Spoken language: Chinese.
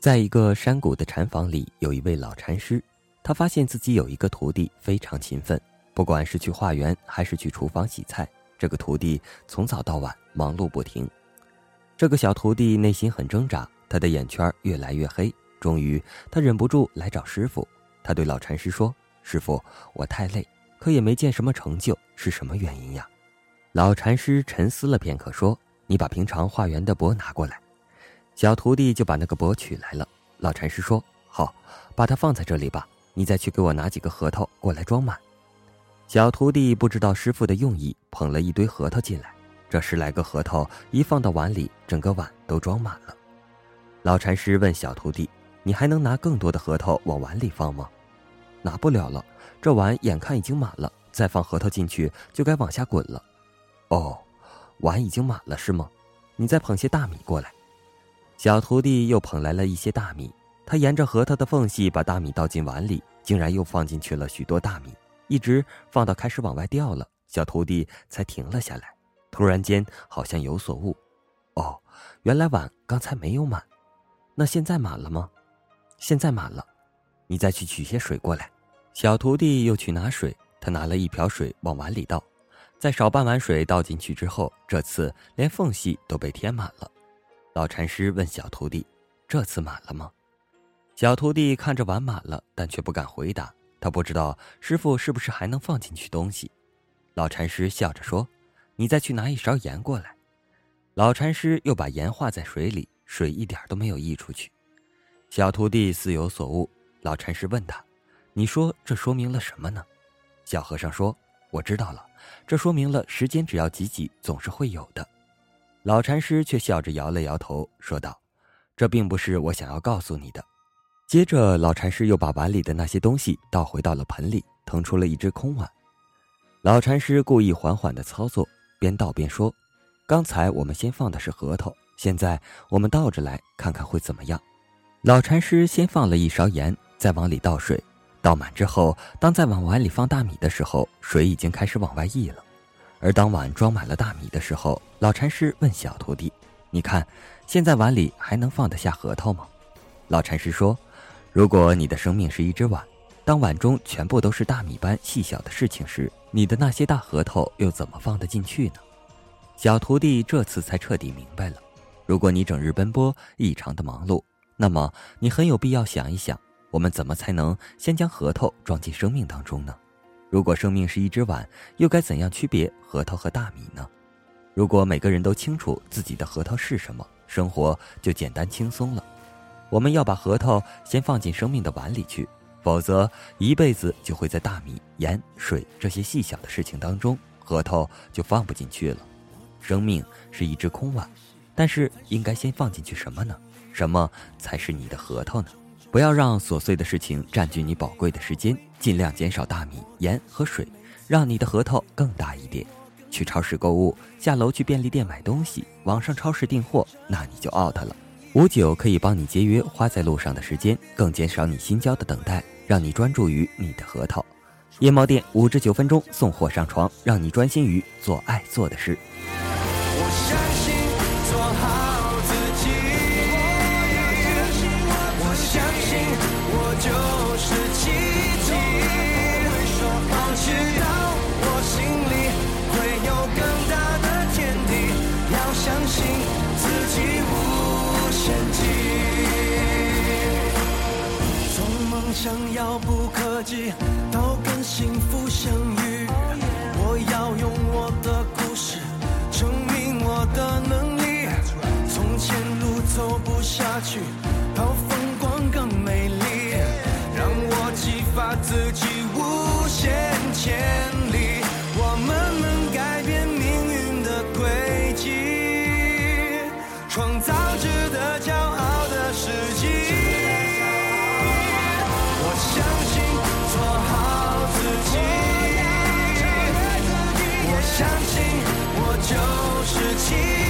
在一个山谷的禅房里，有一位老禅师。他发现自己有一个徒弟非常勤奋，不管是去化缘还是去厨房洗菜，这个徒弟从早到晚忙碌不停。这个小徒弟内心很挣扎，他的眼圈越来越黑。终于，他忍不住来找师傅。他对老禅师说：“师傅，我太累，可也没见什么成就，是什么原因呀？”老禅师沉思了片刻，说：“你把平常化缘的钵拿过来。”小徒弟就把那个钵取来了。老禅师说：“好，把它放在这里吧。你再去给我拿几个核桃过来装满。”小徒弟不知道师傅的用意，捧了一堆核桃进来。这十来个核桃一放到碗里，整个碗都装满了。老禅师问小徒弟：“你还能拿更多的核桃往碗里放吗？”“拿不了了，这碗眼看已经满了，再放核桃进去就该往下滚了。”“哦，碗已经满了是吗？你再捧些大米过来。”小徒弟又捧来了一些大米，他沿着核桃的缝隙把大米倒进碗里，竟然又放进去了许多大米，一直放到开始往外掉了，小徒弟才停了下来。突然间，好像有所悟，哦，原来碗刚才没有满，那现在满了吗？现在满了，你再去取些水过来。小徒弟又去拿水，他拿了一瓢水往碗里倒，在少半碗水倒进去之后，这次连缝隙都被填满了。老禅师问小徒弟：“这次满了吗？”小徒弟看着碗满了，但却不敢回答。他不知道师傅是不是还能放进去东西。老禅师笑着说：“你再去拿一勺盐过来。”老禅师又把盐化在水里，水一点都没有溢出去。小徒弟似有所悟。老禅师问他：“你说这说明了什么呢？”小和尚说：“我知道了，这说明了时间只要挤挤，总是会有的。”老禅师却笑着摇了摇头，说道：“这并不是我想要告诉你的。”接着，老禅师又把碗里的那些东西倒回到了盆里，腾出了一只空碗。老禅师故意缓缓的操作，边倒边说：“刚才我们先放的是核桃，现在我们倒着来看看会怎么样。”老禅师先放了一勺盐，再往里倒水，倒满之后，当再往碗里放大米的时候，水已经开始往外溢了。而当碗装满了大米的时候，老禅师问小徒弟：“你看，现在碗里还能放得下核桃吗？”老禅师说：“如果你的生命是一只碗，当碗中全部都是大米般细小的事情时，你的那些大核桃又怎么放得进去呢？”小徒弟这次才彻底明白了：如果你整日奔波，异常的忙碌，那么你很有必要想一想，我们怎么才能先将核桃装进生命当中呢？如果生命是一只碗，又该怎样区别核桃和大米呢？如果每个人都清楚自己的核桃是什么，生活就简单轻松了。我们要把核桃先放进生命的碗里去，否则一辈子就会在大米、盐、水这些细小的事情当中，核桃就放不进去了。生命是一只空碗，但是应该先放进去什么呢？什么才是你的核桃呢？不要让琐碎的事情占据你宝贵的时间，尽量减少大米、盐和水，让你的核桃更大一点。去超市购物，下楼去便利店买东西，网上超市订货，那你就 out 了。五九可以帮你节约花在路上的时间，更减少你心焦的等待，让你专注于你的核桃。夜猫店五至九分钟送货上床，让你专心于做爱做的事。我相信做好梦想遥不可及，都跟幸福相遇。我要用我的故事证明我的能力。从前路走不下去，就是情。